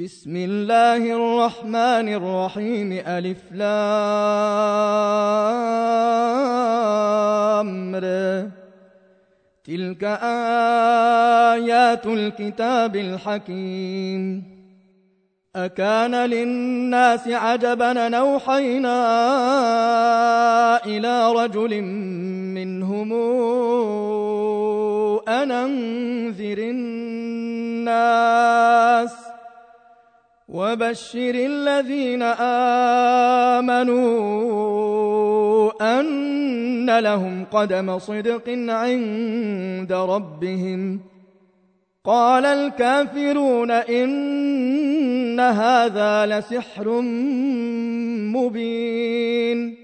بسم الله الرحمن الرحيم ألف لامر. تلك آيات الكتاب الحكيم. أكان للناس عجبا نوحينا إلى رجل منهم أن أنذر الناس. وبشر الذين آمنوا أن لهم قدم صدق عند ربهم. قال الكافرون إن هذا لسحر مبين.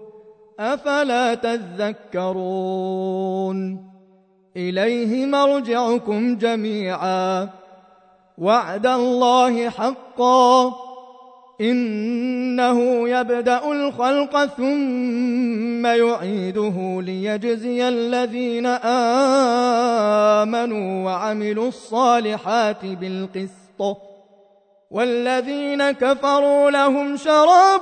أفلا تذكرون؟ إليه مرجعكم جميعا. وعد الله حقا. إنه يبدأ الخلق ثم يعيده ليجزي الذين آمنوا وعملوا الصالحات بالقسط. والذين كفروا لهم شراب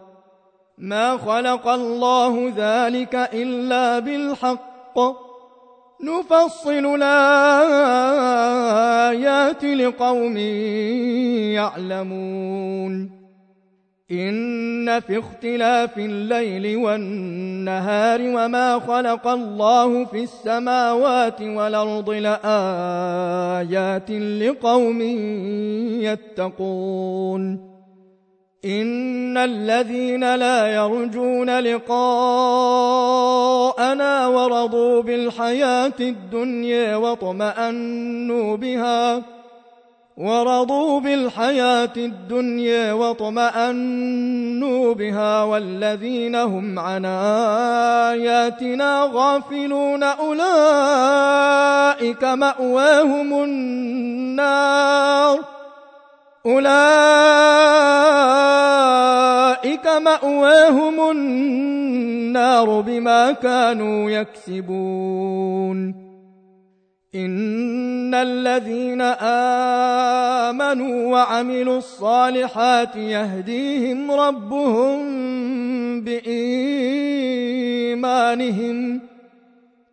ما خلق الله ذلك إلا بالحق. نفصل الآيات لقوم يعلمون. إن في اختلاف الليل والنهار وما خلق الله في السماوات والأرض لآيات لقوم يتقون. إن الذين لا يرجون لقاءنا ورضوا بالحياة الدنيا واطمأنوا بها ورضوا بالحياة الدنيا واطمأنوا بها والذين هم عن آياتنا غافلون أولئك مأواهم النار أولئك مأواهم النار بما كانوا يكسبون. إن الذين آمنوا وعملوا الصالحات يهديهم ربهم بإيمانهم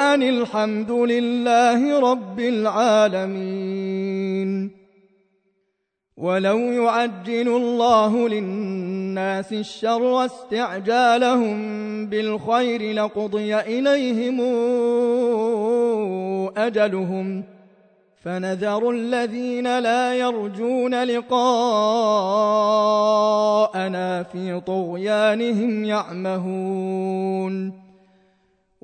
أن الحمد لله رب العالمين. ولو يعجل الله للناس الشر استعجالهم بالخير لقضي إليهم أجلهم ۖ. فنذر الذين لا يرجون لقاءنا في طغيانهم يعمهون.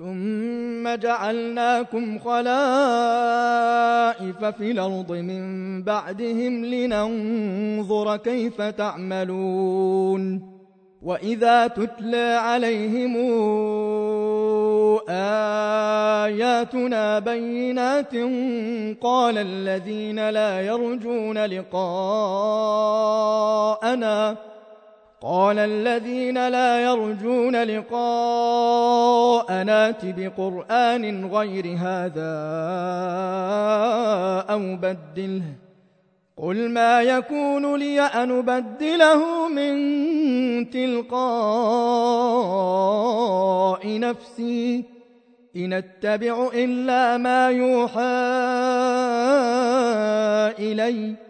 ثم جعلناكم خلائف في الأرض من بعدهم لننظر كيف تعملون وإذا تتلى عليهم آياتنا بينات قال الذين لا يرجون لقاءنا قال الذين لا يرجون لقاء نات بقرآن غير هذا أو بدله. قل ما يكون لي أن أبدله من تلقاء نفسي. إن أتبع إلا ما يوحى إليّ.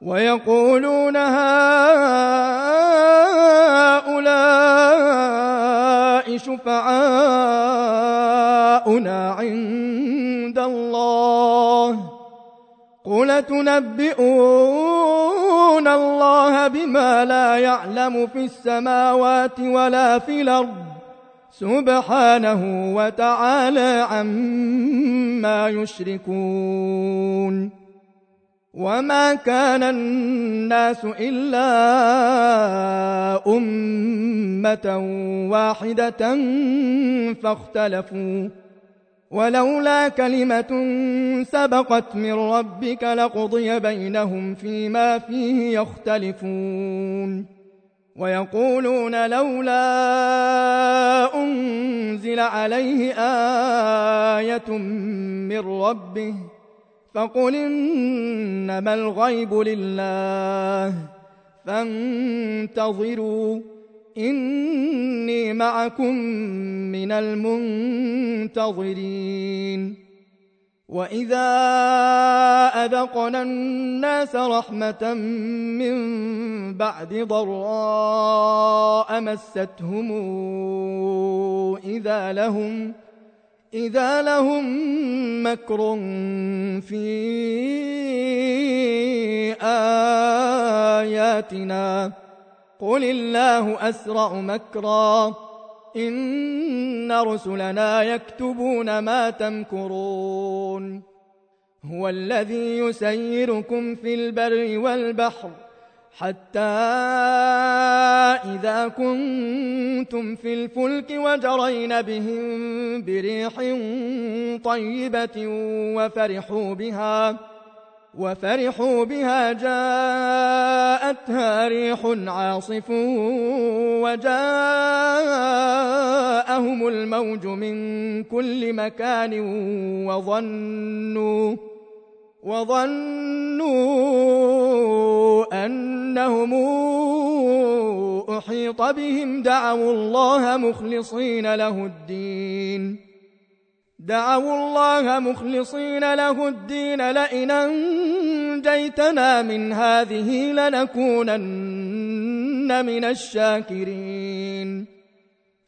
ويقولون هؤلاء شفعاؤنا عند الله قل تنبئون الله بما لا يعلم في السماوات ولا في الأرض سبحانه وتعالى عما يشركون وما كان الناس إلا أمة واحدة فاختلفوا. ولولا كلمة سبقت من ربك لقضي بينهم فيما فيه يختلفون. ويقولون لولا أنزل عليه آية من ربه فقل إنما الغيب لله فانتظروا إني معكم من المنتظرين. وإذا أذقنا الناس رحمة من بعد ضراء مستهم إذا لهم ۖ إذا لهم مكر في آياتنا قل الله أسرع مكرا إن رسلنا يكتبون ما تمكرون هو الذي يسيركم في البر والبحر حتى إذا كنتم في الفلك وجرين بهم بريح طيبة وفرحوا بها وفرحوا بها جاءتها ريح عاصف وجاءهم الموج من كل مكان وظنوا وظنوا أنهم أحيط بهم دعوا الله مخلصين له الدين. دعوا الله مخلصين له الدين. لئن أنجيتنا من هذه لنكونن من الشاكرين.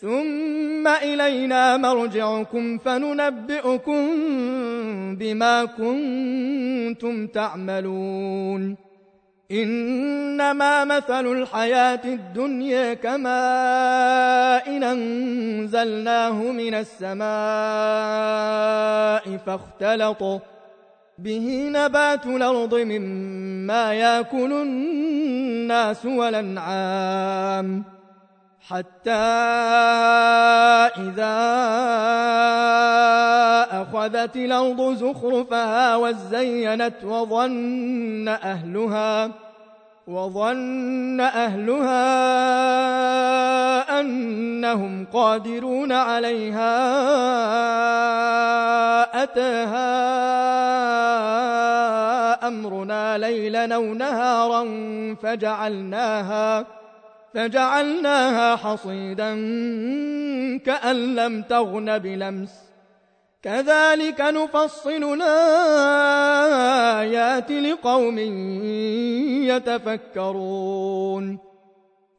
ثم إلينا مرجعكم فننبئكم بما كنتم تعملون. إنما مثل الحياة الدنيا كماء إن أنزلناه من السماء فاختلط به نبات الأرض مما يأكل الناس والأنعام. حتى إذا أخذت الأرض زخرفها وزينت وظن أهلها وظن أهلها أنهم قادرون عليها أتاها أمرنا ليلا أو نهارا فجعلناها فجعلناها حصيدا كأن لم تغن بلمس. كذلك نفصل الآيات لقوم يتفكرون.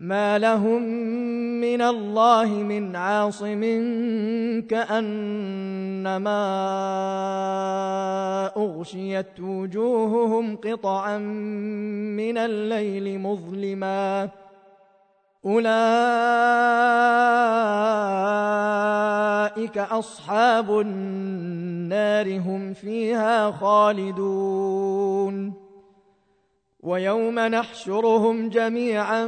ما لهم من الله من عاصم كأنما أغشيت وجوههم قطعا من الليل مظلما أولئك أصحاب النار هم فيها خالدون ويوم نحشرهم جميعا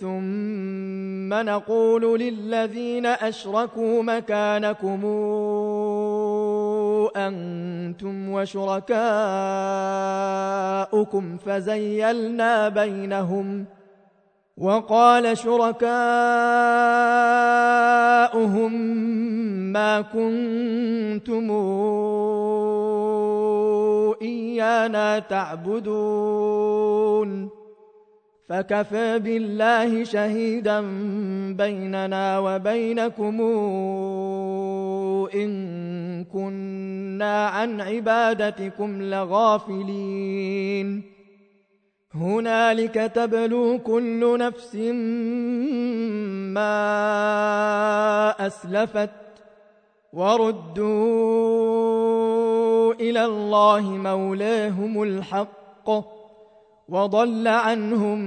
ثم نقول للذين أشركوا مكانكم أنتم وشركاؤكم فزيلنا بينهم وقال شركاؤهم ما كنتم إيانا تعبدون. فكفى بالله شهيدا بيننا وبينكم إن كنا عن عبادتكم لغافلين. هنالك تبلو كل نفس ما أسلفت وردوا إلى الله مولاهم الحق وضل عنهم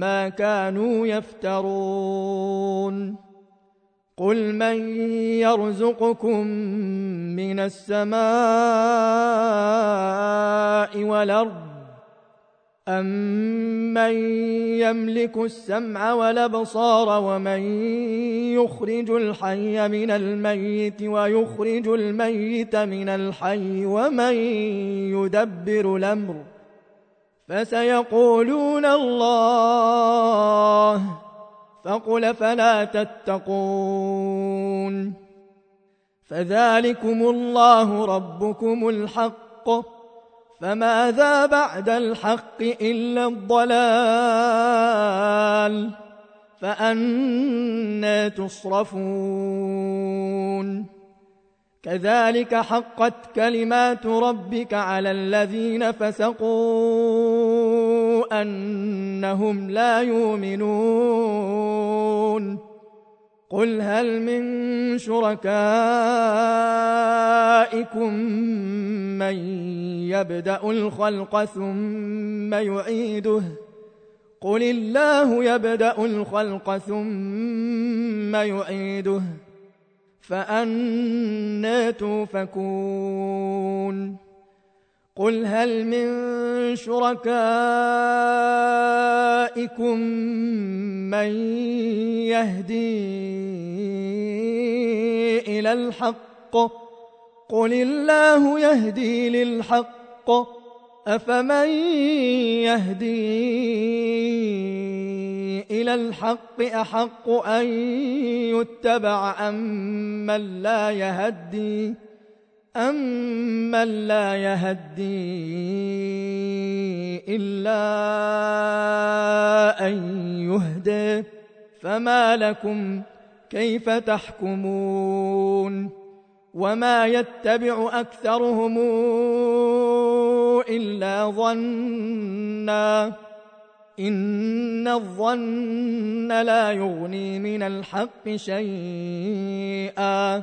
ما كانوا يفترون. قل من يرزقكم من السماء والأرض أَمَّن يَمْلِكُ السَّمْعَ وَالْأَبْصَارَ وَمَن يُخْرِجُ الْحَيَّ مِنَ الْمَيِّتِ وَيُخْرِجُ الْمَيِّتَ مِنَ الْحَيِّ وَمَن يُدَبِّرُ الْأَمْرَ فَسَيَقُولُونَ اللَّهُ فَقُلْ فَلَا تَتَّقُونَ فَذَلِكُمُ اللَّهُ رَبُّكُمُ الْحَقُّ فماذا بعد الحق إلا الضلال فأنا تصرفون كذلك حقت كلمات ربك على الذين فسقوا أنهم لا يؤمنون قل هل من شركائكم من يبدأ الخلق ثم يعيده قل الله يبدأ الخلق ثم يعيده فأنا توفكون قل هل من شركائكم من يهدي إلى الحق قل الله يهدي للحق أفمن يهدي إلى الحق أحق أن يتبع أم من لا يهدي أم من لا يهدي إلا أن يهدي فما لكم كيف تحكمون وما يتبع أكثرهم إلا ظنّا إن الظن لا يغني من الحق شيئا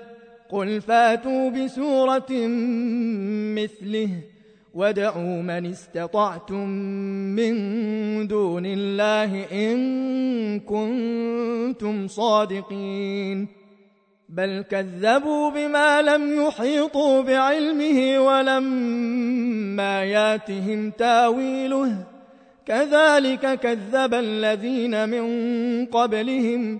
قل فاتوا بسورة مثله وادعوا من استطعتم من دون الله إن كنتم صادقين. بل كذبوا بما لم يحيطوا بعلمه ولما ياتهم تاويله. كذلك كذب الذين من قبلهم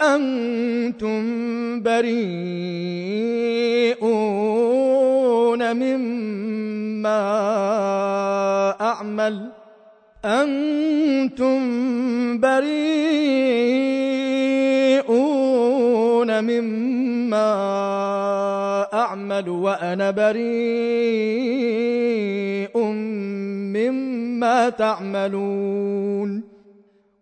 أنتم بريئون مما أعمل أنتم بريئون مما أعمل وأنا بريء مما تعملون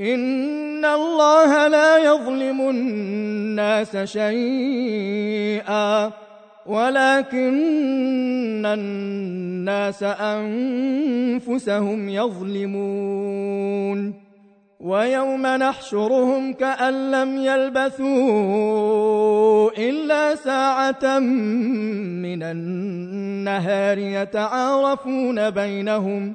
إن الله لا يظلم الناس شيئا ولكن الناس أنفسهم يظلمون ويوم نحشرهم كأن لم يلبثوا إلا ساعة من النهار يتعارفون بينهم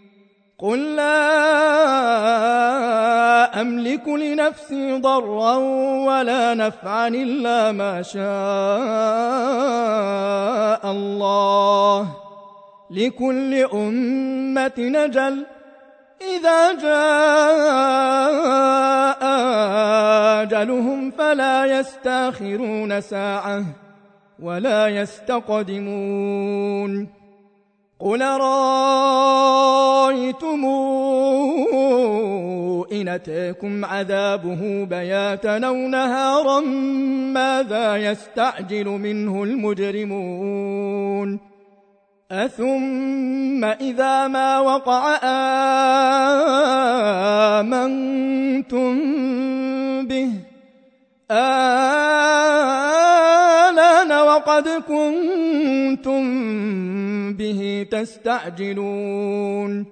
قل لا أملك لنفسي ضرا ولا نفعا إلا ما شاء الله لكل أمة نجل إذا جاء أجلهم فلا يستاخرون ساعة ولا يستقدمون قل رأيتم إن أتاكم عذابه بياتا أو نهارا ماذا يستعجل منه المجرمون أثم إذا ما وقع آمنتم به آلان وقد كنتم به تستعجلون.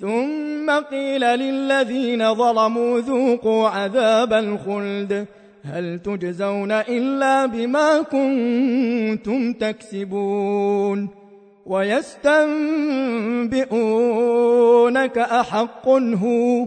ثم قيل للذين ظلموا ذوقوا عذاب الخلد. هل تجزون إلا بما كنتم تكسبون؟ ويستنبئونك أحق هو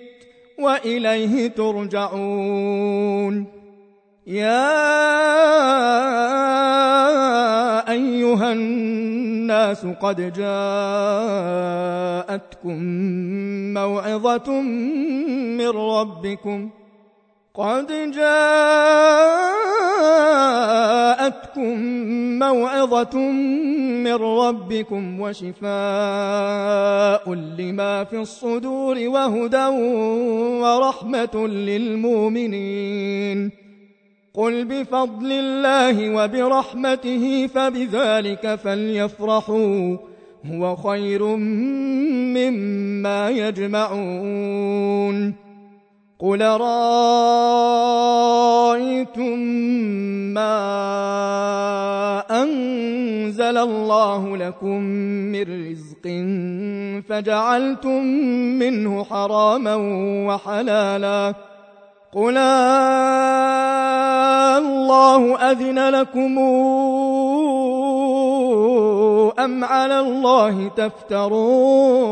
وإليه ترجعون. يا أيها الناس قد جاءتكم موعظة من ربكم ۖ قد جاءتكم موعظة من ربكم وشفاء لما في الصدور وهدى ورحمة للمؤمنين. قل بفضل الله وبرحمته فبذلك فليفرحوا هو خير مما يجمعون. قل رأيتم ما أنزل الله لكم من رزق فجعلتم منه حراما وحلالا قل الله أذن لكم أم على الله تفترون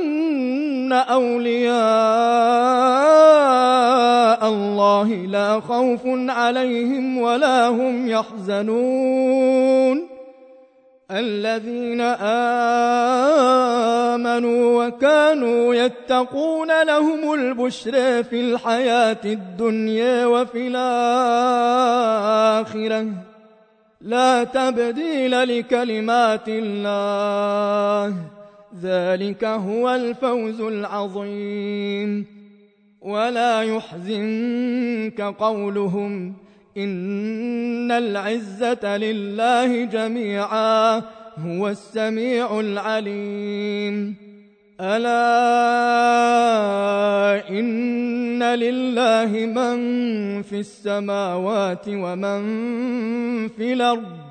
أولياء الله لا خوف عليهم ولا هم يحزنون. الذين آمنوا وكانوا يتقون لهم البشر في الحياة الدنيا وفي الآخرة. لا تبديل لكلمات الله. ذلك هو الفوز العظيم. ولا يحزنك قولهم إن العزة لله جميعا هو السميع العليم. ألا إن لله من في السماوات ومن في الأرض.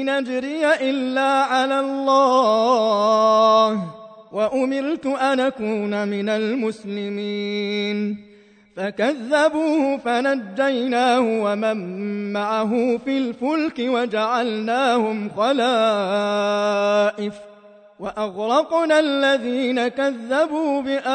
إن أجري إلا على الله وأمرت أن أكون من المسلمين. فكذبوه فنجيناه ومن معه في الفلك وجعلناهم خلائف وأغرقنا الذين كذبوا بآياتنا.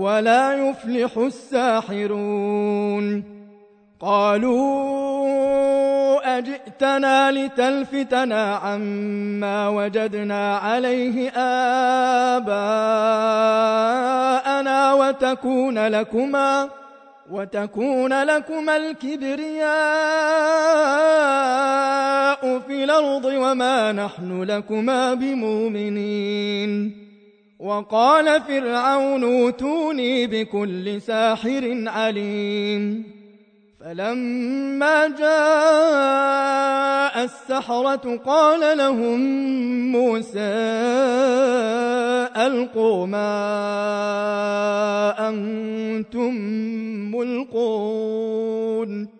ولا يفلح الساحرون. قالوا أجئتنا لتلفتنا عما وجدنا عليه آباءنا وتكون لكما وتكون لكما الكبرياء في الأرض وما نحن لكما بمؤمنين. وقال فرعون أوتوني بكل ساحر عليم. فلما جاء السحرة قال لهم موسى ألقوا ما أنتم ملقون.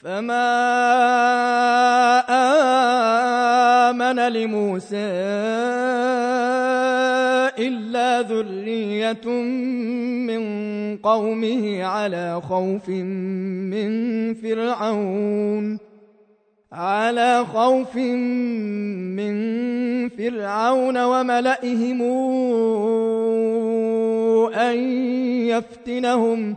فما آمن لموسى إلا ذرية من قومه على خوف من فرعون على خوف من فرعون وملئهم أن يفتنهم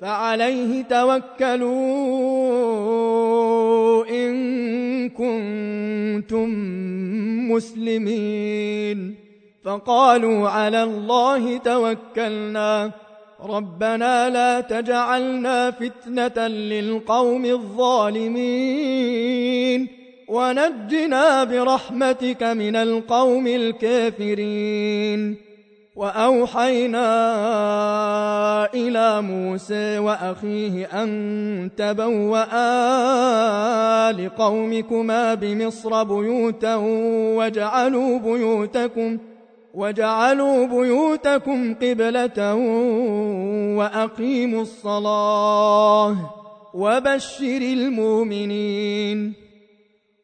فعليه توكلوا إن كنتم مسلمين. فقالوا على الله توكلنا. ربنا لا تجعلنا فتنة للقوم الظالمين. ونجنا برحمتك من القوم الكافرين. وأوحينا إلى موسى وأخيه أن تبوأ لقومكما بمصر بيوتا واجعلوا بيوتكم ۖ وجعلوا بيوتكم قبلة وأقيموا الصلاة وبشر المؤمنين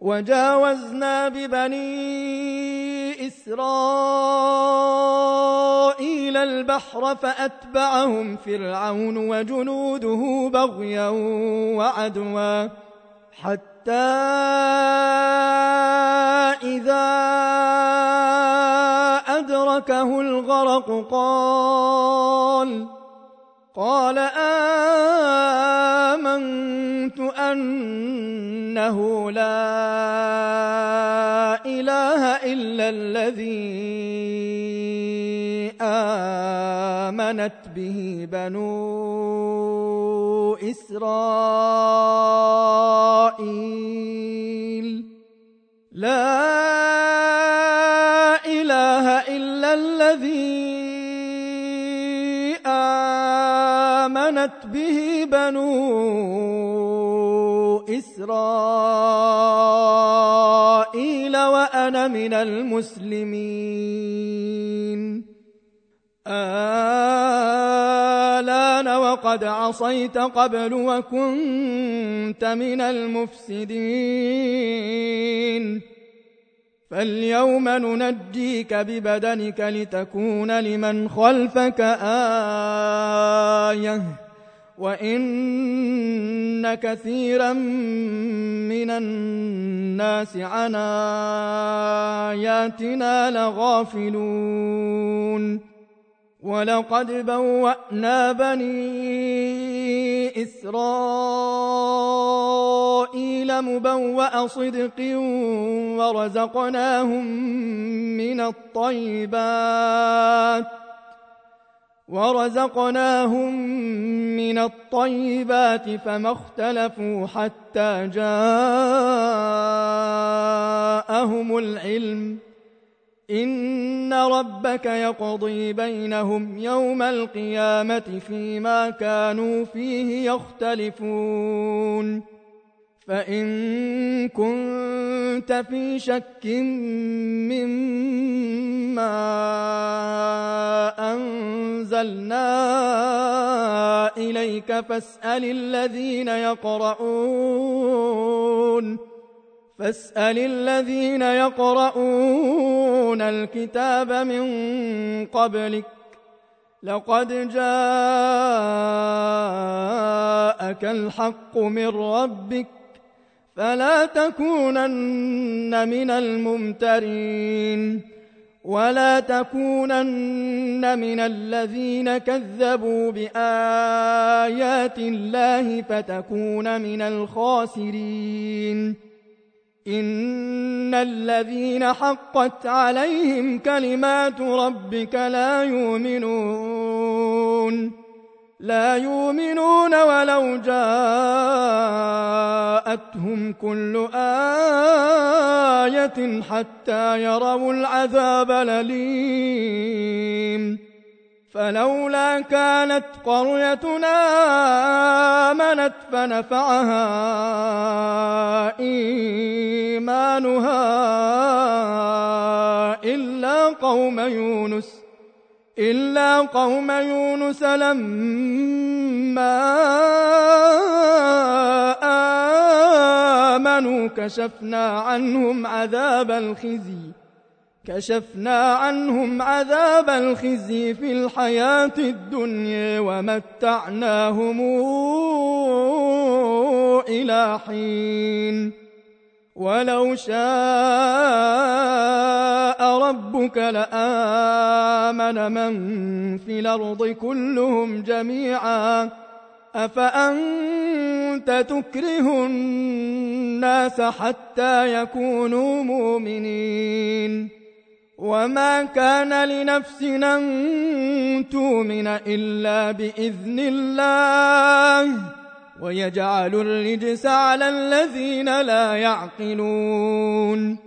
وجاوزنا ببني إسرائيل البحر فأتبعهم فرعون وجنوده بغيا وعدوا حتى إذا أدركه الغرق قال قال آمنت أنه لا إله إلا الذي آمنت به بنو إسرائيل. لا الذي آمنت به بنو إسرائيل وأنا من المسلمين. آلان وقد عصيت قبل وكنت من المفسدين. فاليوم ننجيك ببدنك لتكون لمن خلفك آية. وإن كثيرا من الناس عن آياتنا لغافلون ولقد بوأنا بني إسرائيل مبوأ صدق ورزقناهم من الطيبات ورزقناهم من الطيبات فما اختلفوا حتى جاءهم العلم. إن ربك يقضي بينهم يوم القيامة فيما كانوا فيه يختلفون. فإن كنت في شك مما أنزلنا إليك فاسأل الذين يقرؤون فاسأل الذين يقرؤون الكتاب من قبلك لقد جاءك الحق من ربك فلا تكونن من الممترين ولا تكونن من الذين كذبوا بآيات الله فتكون من الخاسرين. إن الذين حقت عليهم كلمات ربك لا يؤمنون. لا يؤمنون ولو جاءتهم كل آية حتى يروا العذاب الأليم. فلولا كانت قريتنا آمنت فنفعها إيمانها إلا قوم يونس. إلا قوم يونس لما آمنوا كشفنا عنهم عذاب الخزي كشفنا عنهم عذاب الخزي في الحياة الدنيا ومتعناهم إلى حين. ولو شاء ربك لآمن من في الأرض كلهم جميعا. أفأنت تكره الناس حتى يكونوا مؤمنين؟ وما كان لنفس أن تؤمن إلا بإذن الله. ويجعل الرجس على الذين لا يعقلون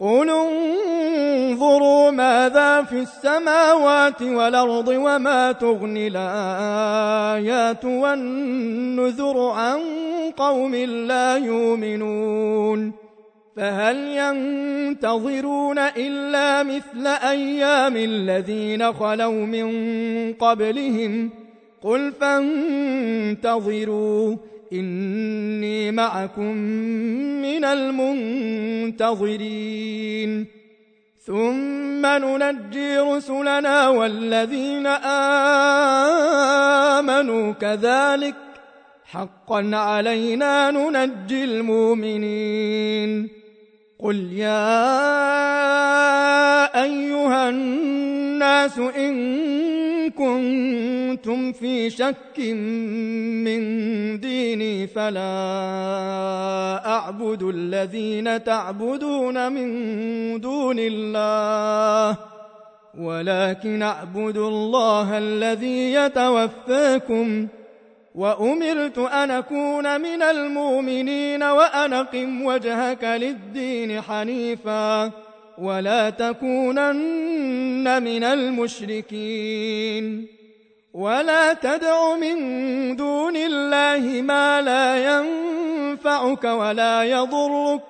قل انظروا ماذا في السماوات والأرض وما تغني الآيات والنذر عن قوم لا يؤمنون فهل ينتظرون إلا مثل أيام الذين خلوا من قبلهم ؟ قل فانتظروا إني معكم من المنتظرين. ثم ننجي رسلنا والذين آمنوا كذلك. حقا علينا ننجي المؤمنين. قل يا أيها الناس إن كنتم في شك من ديني فلا أعبد الذين تعبدون من دون الله ولكن أعبد الله الذي يتوفاكم وأمرت أن أكون من المؤمنين وأن أقم وجهك للدين حنيفاً. ولا تكونن من المشركين. ولا تدع من دون الله ما لا ينفعك ولا يضرك.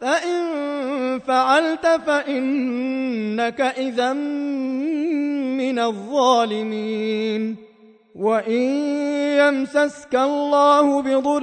فإن فعلت فإنك إذا من الظالمين. وإن يمسسك الله بضر